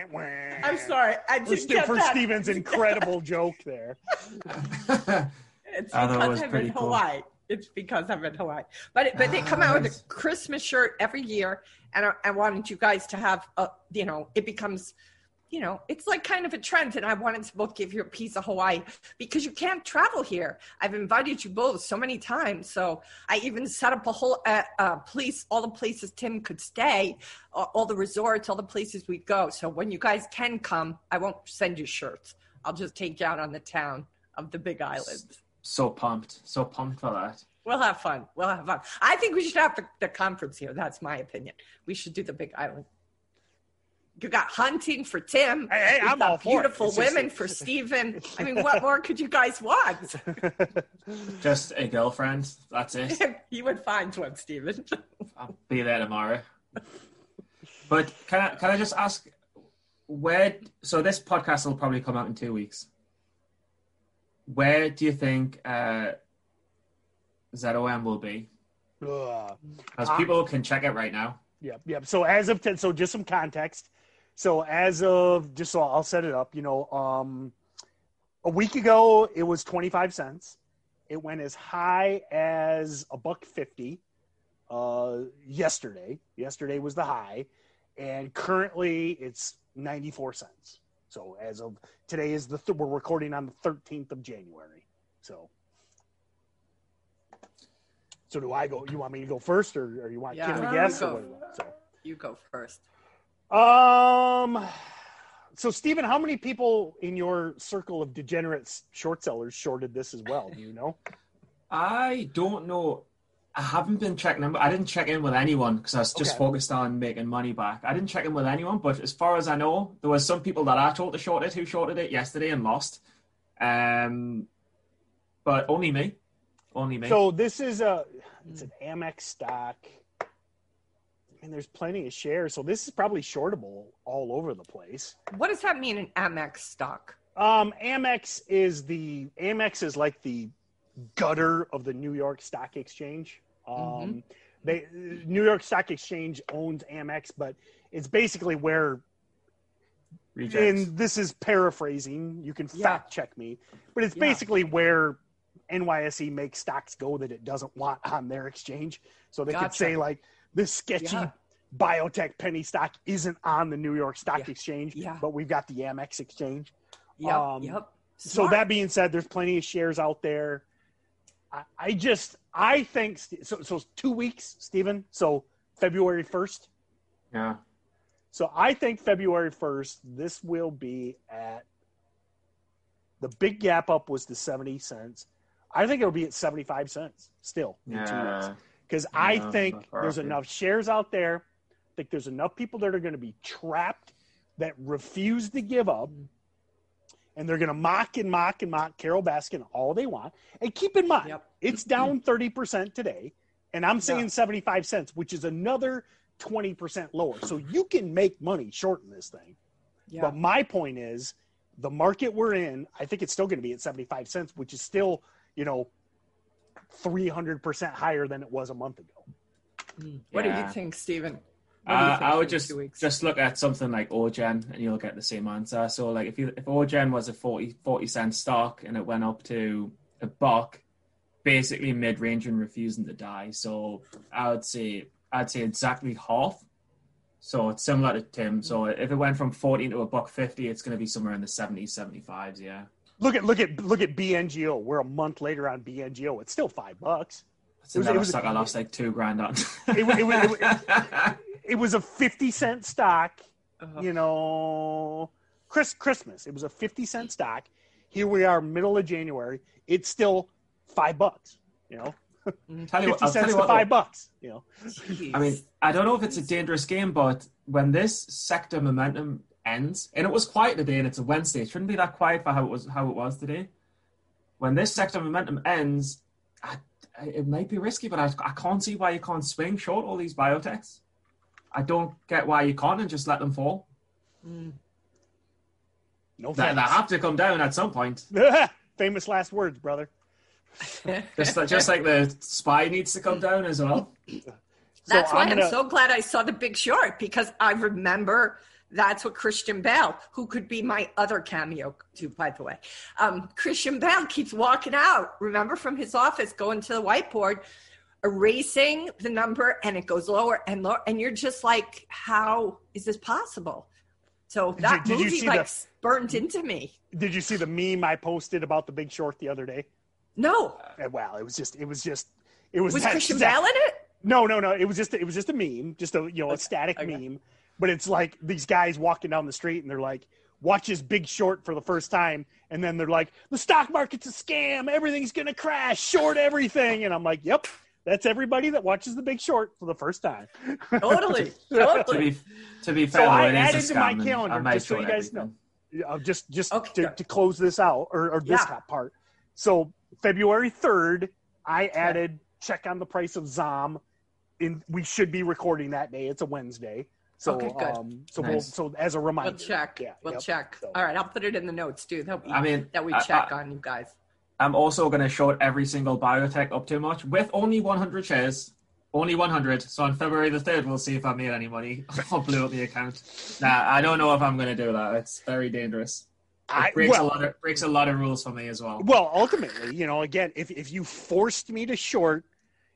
I'm sorry. I For, didn't Ste- get for. Steven's [laughs] incredible joke there. [laughs] It's I thought it because was I'm pretty in cool. Hawaii. It's because I'm in Hawaii. But but they come out with a [laughs] Christmas shirt every year, and I, I wanted you guys to have a you know it becomes. You know, it's like kind of a trend, and I wanted to both give you a piece of Hawaii because you can't travel here. I've invited you both so many times, so I even set up a whole uh, uh, place, all the places Tim could stay, uh, all the resorts, all the places we go. So when you guys can come, I won't send you shirts. I'll just take you out on the town of the Big Island. so pumped, so pumped for that. We'll have fun. We'll have fun. I think we should have the, the conference here. That's my opinion. We should do the Big Island. You got hunting for Tim. Hey, hey, I'm got all for it. beautiful It's just- women for [laughs] Steven. I mean, what more could you guys want? [laughs] Just a girlfriend. That's it. [laughs] you would find one, Steven. I'll be there tomorrow. But can I can I just ask where? So this podcast will probably come out in two weeks. Where do you think uh, ZOM will be Ugh. Because people can check it right now. Yep, yep. So as of ten, so just some context. So as of just so I'll set it up. You know, um, a week ago it was twenty five cents. It went as high as a buck fifty. Uh, yesterday, yesterday was the high, and currently it's ninety four cents. So as of today is the th- we're recording on the thirteenth of January. So. So do I go? You want me to go first, or, or you want Yeah, Kim to guess? go. Or what do you want? So. You go first. Um. So, Steven, how many people in your circle of degenerate short sellers shorted this as well? Do you know? I don't know. I haven't been checking in. I didn't check in with anyone because I was just Okay. focused on making money back. I didn't check in with anyone, but as far as I know, there was some people that I told to short it who shorted it yesterday and lost. Um, but only me. Only me. So this is a it's an Amex stock. I mean, there's plenty of shares, so this is probably shortable all over the place. What does that mean in Amex stock? Um, Amex is the Amex is like the gutter of the New York Stock Exchange. Um, Mhm. They New York Stock Exchange owns Amex, but it's basically where Rejects. and this is paraphrasing. You can Yeah. fact check me, but it's Yeah. basically basically where NYSE makes stocks go that it doesn't want on their exchange. So they could say like this sketchy Yeah. biotech penny stock isn't on the New York Stock Yeah. Exchange, Yeah. but we've got the Amex exchange. Yep. Um, yep. So that being said, there's plenty of shares out there. I, I just I think so. So two weeks, Steven. So February first. yeah. So I think February 1st, this will be at the big gap up was the 70 cents. I think it'll be at 75 cents still in two weeks. Yeah. Because I think there's enough shares out there. I think there's enough people that are going to be trapped that refuse to give up. And they're going to mock and mock and mock Carole Baskin all they want. And keep in mind, Yep. it's [clears throat] down 30% today. And I'm saying Yeah. 75 cents, which is another 20% lower. So you can make money shorting this thing. Yeah. But my point is the market we're in, I think it's still going to be at 75 cents, which is still, you know, 300% higher than it was a month ago. What do you think, Steven? What do you Uh, I would just just look at something like Orgen and you'll get the same answer. So like if you if Orgen was a 40, 40 cent stock and it went up to a buck, basically mid range and refusing to die. So I would say I'd say exactly half. So it's similar to Tim. So if it went from 14 to a buck 50, it's going to be somewhere in the 70s, 75s. Yeah. Look at look at look at BNGO. We're a month later on BNGO. It's still five bucks. It's It was- it another was- stock I lost like two grand on. [laughs] It wa- it wa- it wa- [laughs] It was a 50 cent stock, Uh-huh. you know, Chris Christmas. It was a 50 cent stock. Here we are, middle of January. It's still five bucks, you know, Tell you [laughs] 50 what, I'll tell cents you to what, five bucks, you know. I mean, I don't know if it's a dangerous game, but when this sector momentum ends, and it was quiet today, and it's a Wednesday, it shouldn't be that quiet for how it was how it was today. When this sector momentum ends, I, I- it might be risky, but I, I can't see why you can't swing short all these biotechs. I don't get why you can't and just let them fall. Hmm. No They, they have to come down at some point. [laughs] Famous last words, brother. [laughs] Just like, just like the spy needs to come down as well. That's So why I'm I'm, so glad I saw The Big Short because I remember that's what Christian Bale, who could be my other cameo too, by the way. Um, Christian Bale keeps walking out, remember, from his office, going to the whiteboard, erasing the number, and it goes lower and lower. And you're just like, how is this possible? So that did you movie like the- burned into me. Did you see the meme I posted about the Big Short the other day? No. Uh, Well, it was just, it was just, it was, Was that Christian exact- Bale in it? No, no, no. It was just it was just a meme, just a you know a static okay. meme. But it's like these guys walking down the street and they're like, watches Big Short for the first time, and then they're like, the stock market's a scam, everything's gonna crash, short everything, and I'm like, yep, that's everybody that watches the Big Short for the first time. Totally. [laughs] To Totally. be to be fair, So I though, it is a added to my scam, and I calendar, might just so you guys everything. Uh, just just Okay, to, to close this out or, or this Yeah. top part. So February third, I added check on the price of ZOM. In we should be recording that day. It's a Wednesday. So Okay, good. um so we'll, so as a reminder. We'll check. Yeah, we'll yep. check. So- All right, I'll put it in the notes too. That we, I mean, that we I- check I- on you guys. I'm also going to short every single biotech up too much with only 100 shares. Only 100. So on February the 3rd, we'll see if I made any money [laughs] or blew up the account. Nah, I don't know if I'm going to do that. It's very dangerous. It I, breaks, well, a lot of, breaks a lot of rules for me as well. well, ultimately, you know, again, if if you forced me to short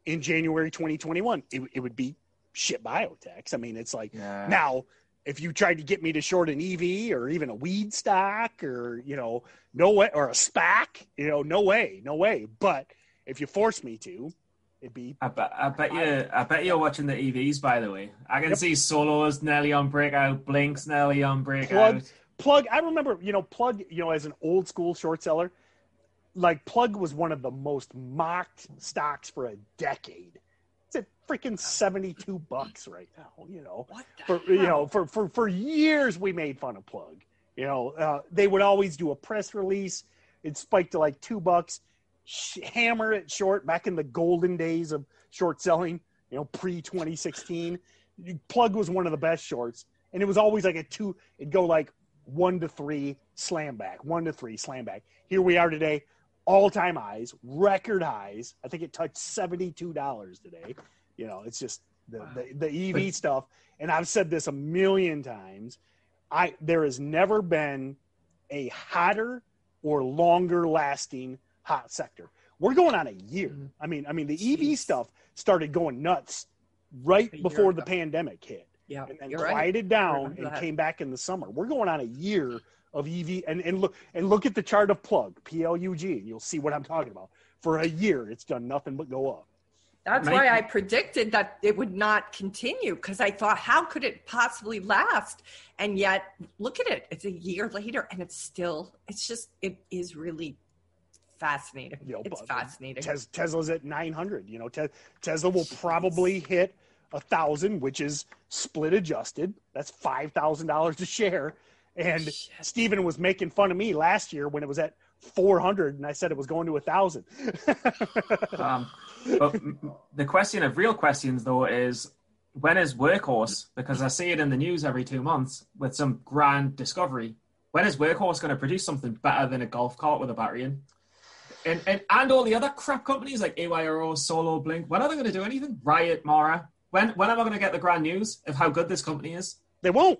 in January 2021, it, it would be shit biotechs. I mean, it's like now if you tried to get me to short an EV or even a weed stock or you know no way or a SPAC, you know, no way, no way. But if you force me to, it'd be I bet, I bet you, I bet you're watching the EVs. By the way, I can Yep. see Solos nearly on breakout, Blinks nearly on breakout. Plug. plug i remember you know plug you know as an old school short seller like plug was one of the most mocked stocks for a decade it's at freaking 72 bucks right now you know. For you know for for for years we made fun of plug you know. Uh, they would always do a press release. It spiked to like two bucks. Sh- hammer it short back in the golden days of short selling you know pre 2016 plug was one of the best shorts and it was always like a two it'd go like one to three slam back one to three slam back. Here we are today all-time highs record highs i think it touched $72 today you know it's just the, the, the ev stuff and i've said this a million times i there has never been a hotter or longer lasting hot sector we're going on a year Mhm. i mean i mean the ev Jeez. stuff started going nuts right before the pandemic hit yeah, and then you're right. quieted down and that. came back in the summer. We're going on a year of EV and, and look and look at the chart of plug PLUG and you'll see what I'm talking about. For a year, it's done nothing but go up. That's Mike- why I predicted that it would not continue because I thought, how could it possibly last? And yet, look at it. It's a year later and it's still, it's just, it is really fascinating. You know, it's fascinating. Tes- Tesla's at 900. You know, Te- Tesla will probably hit a thousand, which is split adjusted. That's five thousand dollars a share. And Shit. Steven was making fun of me last year when it was at 400, and I said it was going to a thousand. [laughs] Um, but the question of real questions, though, is when is Workhorse? Because I see it in the news every two months with some grand discovery. When is Workhorse going to produce something better than a golf cart with a battery in? And, and, and all the other crap companies like AYRO, Solo, Blink, when are they going to do anything? Riot, Mara. When, when am I going to get the grand news of how good this company is? they won't.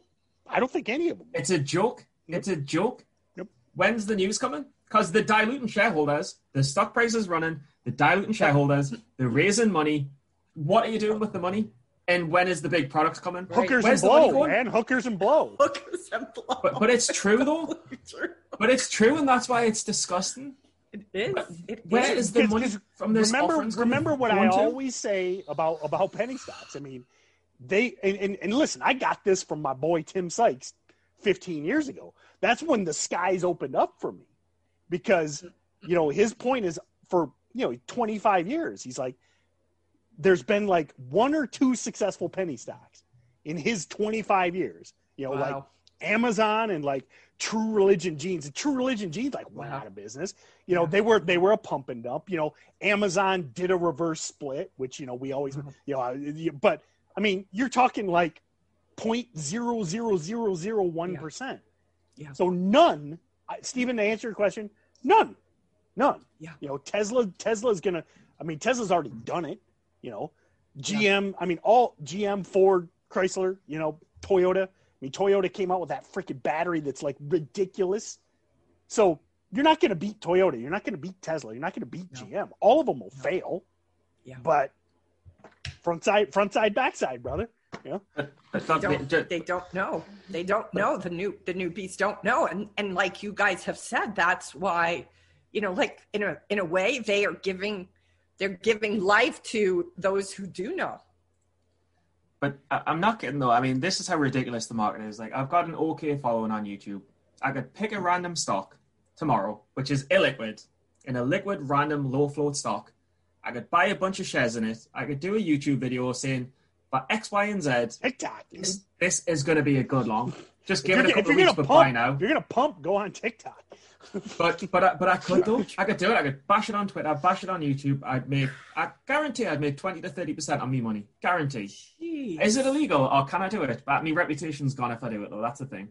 I don't think any of them. It's a joke. It's a joke. Yep. When's the news coming? Because the diluting shareholders, the stock price is running, the diluting shareholders, they're raising money. What are you doing with the money? And when is the big product coming? Hookers Where's and blow, going? man. Hookers and blow. Hookers and blow. But, but it's true though. [laughs] But it's true, and that's why it's disgusting. It is. It Where is. is the money from this? remember remember what I to? always say about about penny stocks. I mean, they and, and, and listen, I got this from my boy Tim Sykes 15 years ago. That's when the skies opened up for me. Because, you know, his point is for, you know, 25 years, he's like, there's been like one or two successful penny stocks in his 25 years. You know, like Amazon and like True Religion Jeans. And True Religion Jeans like went Wow. out of business. You know, they were they were a pump and dump. You know, Amazon did a reverse split, which you know we always Uh-huh. you know. But I mean, you're talking like point zero zero zero zero one percent. Yeah. So none, I- Steven. To answer your question, none, none. Yeah. You know, Tesla. Tesla's gonna. I mean, Tesla's already done it. You know, GM. I mean, all GM, Ford, Chrysler. You know, Toyota. I mean, Toyota came out with that freaking battery that's like ridiculous. So you're not going to beat Toyota. You're not going to beat Tesla. You're not going to beat No. GM. All of them will fail. Yeah. But front side, front side, back side, brother. You know? But, but They don't, ju- they don't know. They don't know. The new the newbies don't know. And and like you guys have said, that's why, you know, like in a in a way, they are giving they're giving life to those who do know. But I- I'm not kidding though. I mean, this is how ridiculous the market is. Like, I've got an okay following on YouTube. I could pick a random stock tomorrow, which is illiquid, in a liquid, random, low float stock. I could buy a bunch of shares in it. I could do a YouTube video saying, for X, Y, and Z, TikTok. this, this is going to be a good long. Just give it a couple of weeks, but buy pump, now. if you're gonna pump, go on TikTok. But but I, but I could though. [laughs] I could do it. I could bash it on Twitter, bash it on YouTube. I'd make. I guarantee I'd make twenty to thirty percent on me money. Guarantee. Jeez. Is it illegal or can I do it? But my reputation's gone if I do it though. That's the thing.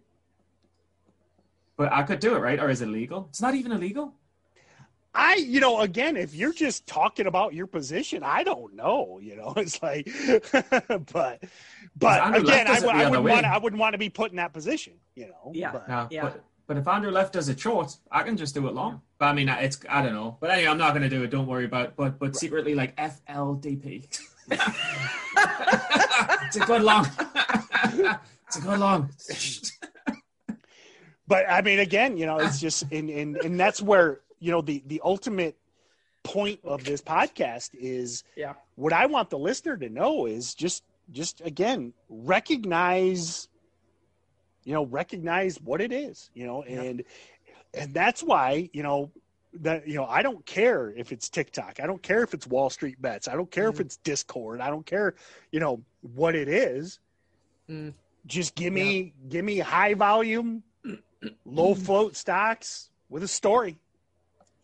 But I could do it, right? Or is it illegal? It's not even illegal. I, you know, again, if you're just talking about your position, I don't know. You know, [laughs] it's like, [laughs] but, but Andrew again, left I, would- the I other wouldn't want, I wouldn't want to be put in that position. You know, Yeah. But, No, Yeah. but but if Andrew left does it short, I can just do it long. But I mean, it's I don't know. But anyway, I'm not going to do it. Don't worry about. it. But but secretly like FLDP. [laughs] it's a good long. it's a good long. but I mean, again, you know, it's just, and and and that's where you know the the ultimate point of this podcast is Yeah. what I want the listener to know is just just again recognize you know recognize what it is you know Yeah. and and that's why you know that you know I don't care if it's TikTok I don't care if it's Wall Street bets I don't care if Mhm. it's Discord I don't care you know what it is Mm. just give me give me high volume low [clears throat] float stocks with a story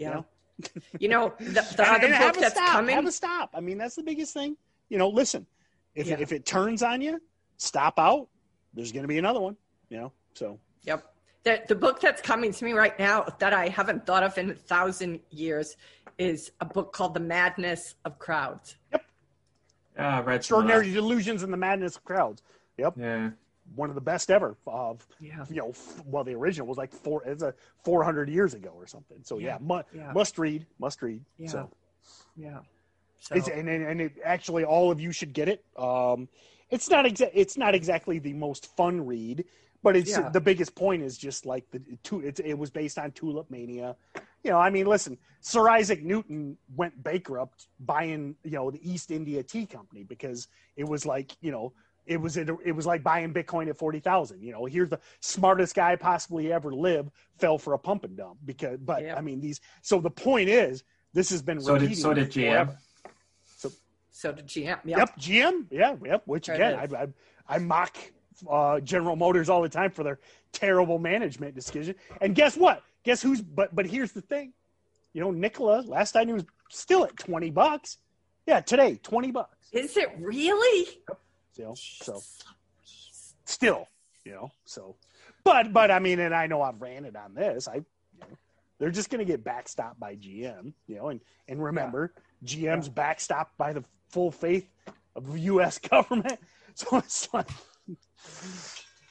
Yeah. know? [laughs] You know, the, the and, other and have book that's stop. coming. Have a stop. I mean, that's the biggest thing. You know, listen, if Yeah. it, if it turns on you, stop out. There's going to be another one. You know, so Yep. The, the book that's coming to me right now that I haven't thought of in a thousand years is a book called The Madness of Crowds. Yeah, I read some of that. extraordinary delusions and the madness of crowds. Yep, Yeah. One of the best ever. Of Yeah. you know, f- well, the original was like four. It's a 400 years ago or something. So yeah, Yeah. mu- Yeah. must read, must read. Yeah. So Yeah. So, it's and and and it, actually all of you should get it. Um, it's not exa- it's not exactly the most fun read, but it's the biggest point is just like the two. It, it was based on Tulip Mania. You know, I mean, listen, Sir Isaac Newton went bankrupt buying you know the East India Tea Company because it was like you know. It was it, it was like buying Bitcoin at forty thousand. You know, here's the smartest guy possibly ever live fell for a pump and dump because. But Yep. I mean, these. So the point is, this has been So did repeating so did GM. forever. so did GM. Yep. Yep, GM. Yeah, yep. Which There again, I, I, I mock uh, General Motors all the time for their terrible management decision. And guess what? Guess who's? But but here's the thing. You know, Nikola. Last time he was still at twenty bucks. Yeah, today twenty bucks. Is it really? You know, so still, you know, so. But but I mean, and I know I've ranted on this. I, you know, they're just going to get backstopped by GM. You know, and and remember, GM's backstopped by the full faith of the U.S. [laughs] government. So it's like,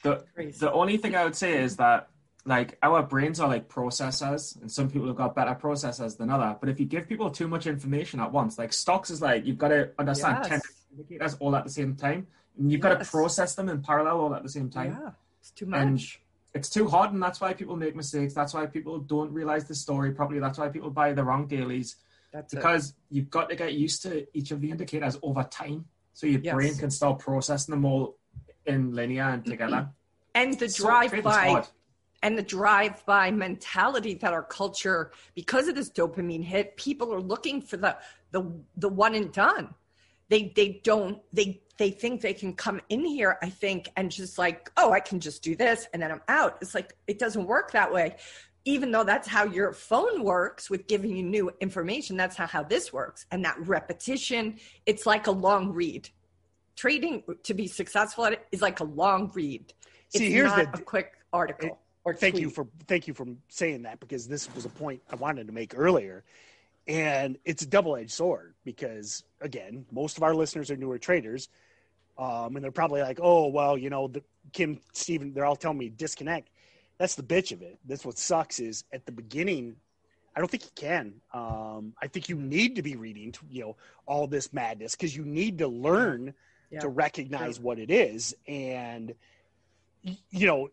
The, Crazy. the only thing I would say is that like our brains are like processors, and some people have got better processors than other. But if you give people too much information at once, like stocks is like you've got to understand Yes. Indicators all at the same time, and you've got to process them in parallel all at the same time. Yeah. It's too And much. it's too hard, and that's why people make mistakes. That's why people don't realize the story properly. That's why people buy the wrong dailies That's it. because you've got to get used to each of the indicators over time, so your Yes. brain can start processing them all in linear and together. [clears throat] And the So drive by and the drive by mentality that our culture because of this dopamine hit people are looking for the the the one and done they they don't they they think they can come in here i think and just like oh i can just do this and then i'm out. It's like it doesn't work that way. Even though that's how your phone works with giving you new information that's not how this works. And that repetition it's like a long read. Trading to be successful at it is like a long read. See, it's here's not the- a quick article or thank you for thank you for saying that because this was a point I wanted to make earlier, and it's a double edged sword because again, most of our listeners are newer traders, um, and they're probably like, oh well, you know, the, Kim, Steven, they're all telling me disconnect. That's the bitch of it. That's what sucks is at the beginning. I don't think you can. Um, I think you need to be reading, you know, all this madness because you need to learn Yeah. to recognize what it is. And, you know,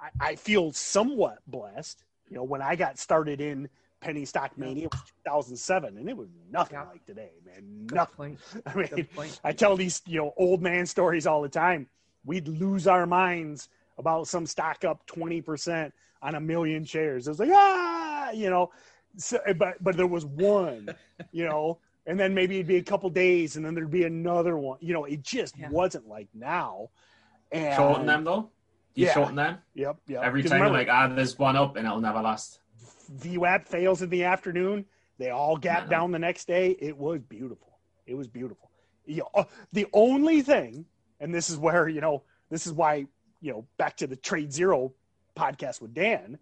I, I feel somewhat blessed. You know, when I got started in penny stock mania, it was 2007, and it was nothing Yeah. like today, man. Good Nothing. [laughs] point. I mean, point. I tell these you know old man stories all the time. We'd lose our minds about some stock up twenty percent on a million shares. It was like ah, you know, so, but but there was one, [laughs] you know, and then maybe it'd be a couple days, and then there'd be another one. You know, it just Yeah. wasn't like now. And Shorten them though. You Yeah. shorten them Yep, yep. every 'Cause time. remember, Like ah, there's one up and it'll never last. VWAP fails in the afternoon. They all gap No. down the next day. It was beautiful. It was beautiful. You know, uh, the only thing, and this is where you know, this is why you know, back to the Trade Zero podcast with Dan.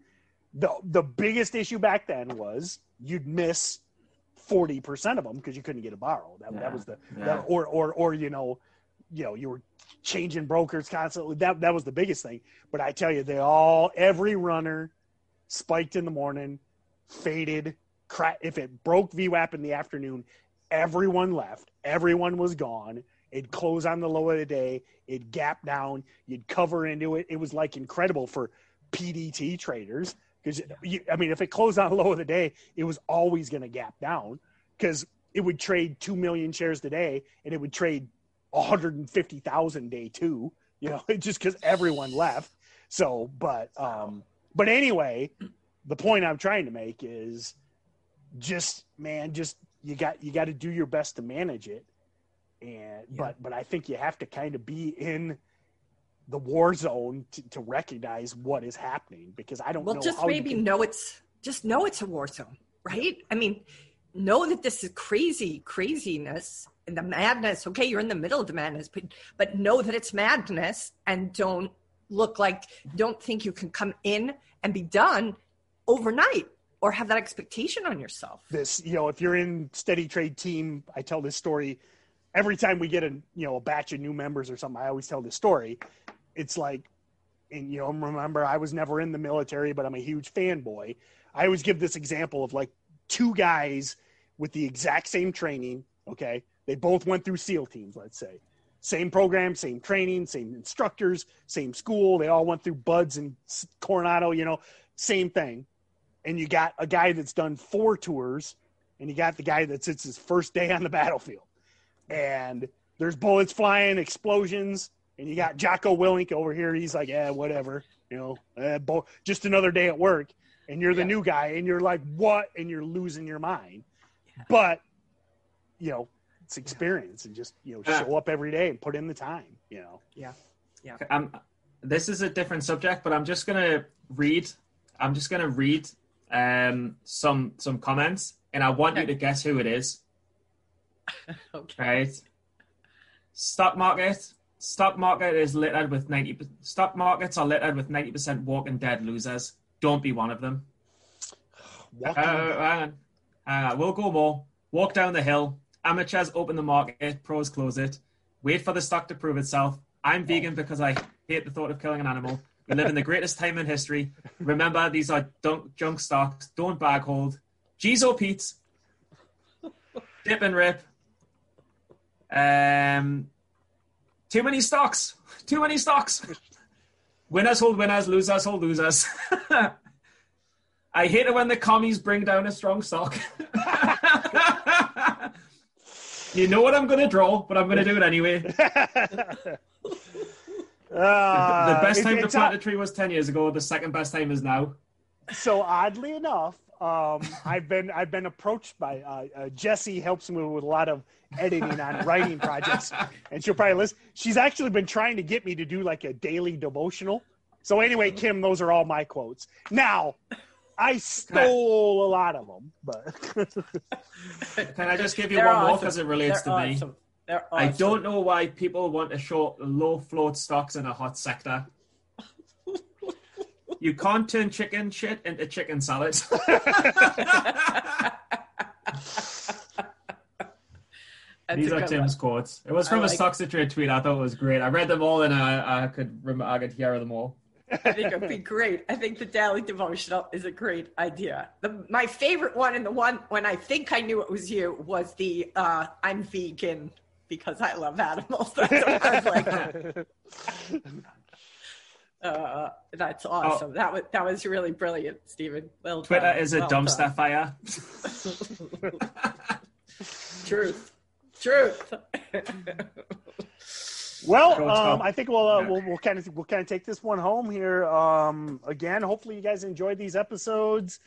the the biggest issue back then was you'd miss forty percent of them because you couldn't get a borrow. That, Yeah, that was the yeah. that, or or or you know, you know, you were changing brokers constantly. That that was the biggest thing. But I tell you, they all every runner spiked in the morning, faded. Cra- if it broke VWAP in the afternoon, everyone left. Everyone was gone. It'd close on the low of the day. It'd gap down. You'd cover into it. It was like incredible for PDT traders because I mean, if it closed on the low of the day, it was always going to gap down because it would trade two million shares today and it would trade 150,000 day two. You know, [laughs] just because everyone left. So, but um, but anyway, the point I'm trying to make is just man, just you got you got to do your best to manage it. And but but I think you have to kind of be in the war zone to, to recognize what is happening because I don't well know just how you maybe can- know it's just know it's a war zone right? I mean know that this is crazy craziness and the madness. Okay you're in the middle of the madness but but know that it's madness and don't look like don't think you can come in and be done overnight or have that expectation on yourself. This you know if you're in steady trade team i tell this story every time we get a you know a batch of new members or something i always tell this story. It's like and you know remember i was never in the military but i'm a huge fanboy. I always give this example of like two guys with the exact same training okay? They both went through seal teams let's say same program same training same instructors same school. They all went through buds and coronado you know same thing. And you got a guy that's done four tours and you got the guy that's it's his first day on the battlefield. And there's bullets flying explosions and you got Jocko Willink over here. He's like yeah whatever you know eh, bo- just another day at work and you're the Yeah. new guy and you're like what? And you're losing your mind. But you know it's experience and just you know Yeah. show up every day and put in the time you know yeah yeah Um, this is a different subject, but I'm just gonna read. I'm just gonna read um, some some comments, and I want you to guess who it is. [laughs] okay Right? Stock market. Stock market is littered with ninety. Stock markets are littered with ninety percent walking dead losers. Don't be one of them. Walking- Uh, hang on. Hang on. We'll go more. Walk down the hill. Amateurs open the market. Pros close it. Wait for the stock to prove itself. I'm vegan because I hate the thought of killing an animal. We live in the greatest time in history. Remember, these are dunk, junk stocks. Don't bag hold. Gizo Pete's. Dip and rip. Um, too many stocks. Too many stocks. Winners hold winners. Losers hold losers. [laughs] I hate it when the commies bring down a strong stock. [laughs] you know what I'm going to draw, but I'm going to do it anyway. [laughs] the Uh, best it- time to plant a tree was 10 years ago. The second best time is now. so oddly enough, um, [laughs] I've been I've been approached by uh, uh, Jesse helps me with a lot of editing on [laughs] writing projects, and she'll probably listen. She's actually been trying to get me to do like a daily devotional. So anyway, Kim, those are all my quotes. Now, I stole a lot of them, but [laughs] Can I just give you They're one more awesome. because it relates They're to me? awesome. They're I don't know why people want to short low float stocks in a hot sector. [laughs] You can't turn chicken shit into chicken salad. [laughs] These are Tim's quotes. It was I from a like- Stocks to Trade tweet. I thought it was great. I read them all and I, I could rem- I could hear them all. I think it'd be great. I think the daily devotional is a great idea. The, my favorite one, and the one when I think I knew it was you, was the uh, "I'm vegan because I love animals." [laughs] That's like. Uh, that's awesome. That was that was really brilliant, Steven. Well Twitter done. is a Well dumpster fire. [laughs] Truth, truth. [laughs] Well, um, I think we'll, uh, Yeah. we'll we'll kind of we'll kind of take this one home here. Um, again, hopefully you guys enjoyed these episodes.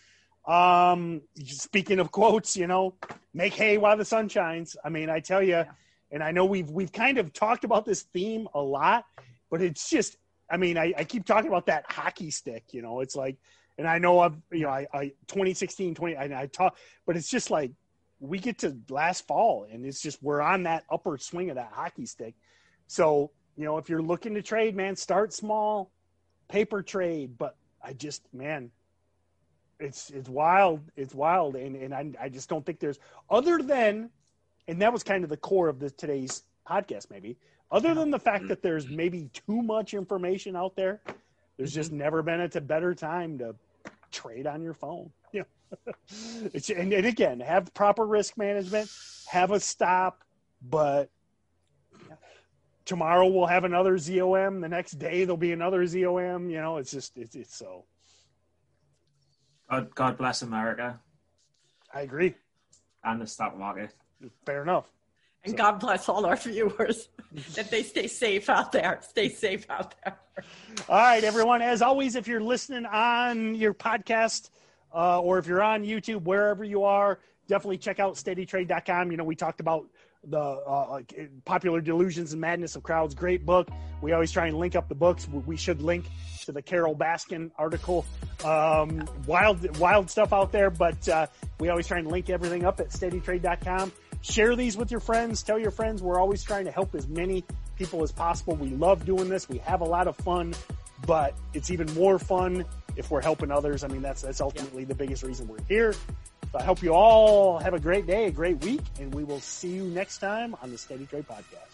Um, speaking of quotes, you know, make hay while the sun shines. I mean, I tell you, and I know we've we've kind of talked about this theme a lot, but it's just, I mean, I, I keep talking about that hockey stick. You know, it's like, and I know I've you know I, I 2016 20 I, I talk, but it's just like we get to last fall, and it's just we're on that upper swing of that hockey stick. So, you know, if you're looking to trade, man, start small, paper trade. But I just, man, it's it's wild. It's wild, and and I, I just don't think there's other than, and that was kind of the core of the today's podcast. Maybe other than the fact that there's maybe too much information out there, there's just mm-hmm. never been a better time to trade on your phone. [laughs] Yeah, it's and, and again have proper risk management, have a stop, but tomorrow we'll have another ZOM. The next day there'll be another ZOM. You know, it's just it's, it's so. God, God bless America I agree. and the stock market. Fair enough. And God bless all our viewers [laughs] that they stay safe out there. Stay safe out there. All right, everyone. As always, if you're listening on your podcast uh, or if you're on YouTube, wherever you are, definitely check out steadytrade.com. You know, we talked about the uh, popular delusions and madness of crowds. Great book. We always try and link up the books. We- should link to the Carole Baskin article. Um, wild, wild stuff out there, but uh, we always try and link everything up at steadytrade.com. Share these with your friends. Tell your friends. We're always trying to help as many people as possible. We love doing this. We have a lot of fun, but it's even more fun if we're helping others. I mean, that's that's ultimately the biggest reason we're here. So I hope you all have a great day, a great week, and we will see you next time on the Steady Trade Podcast.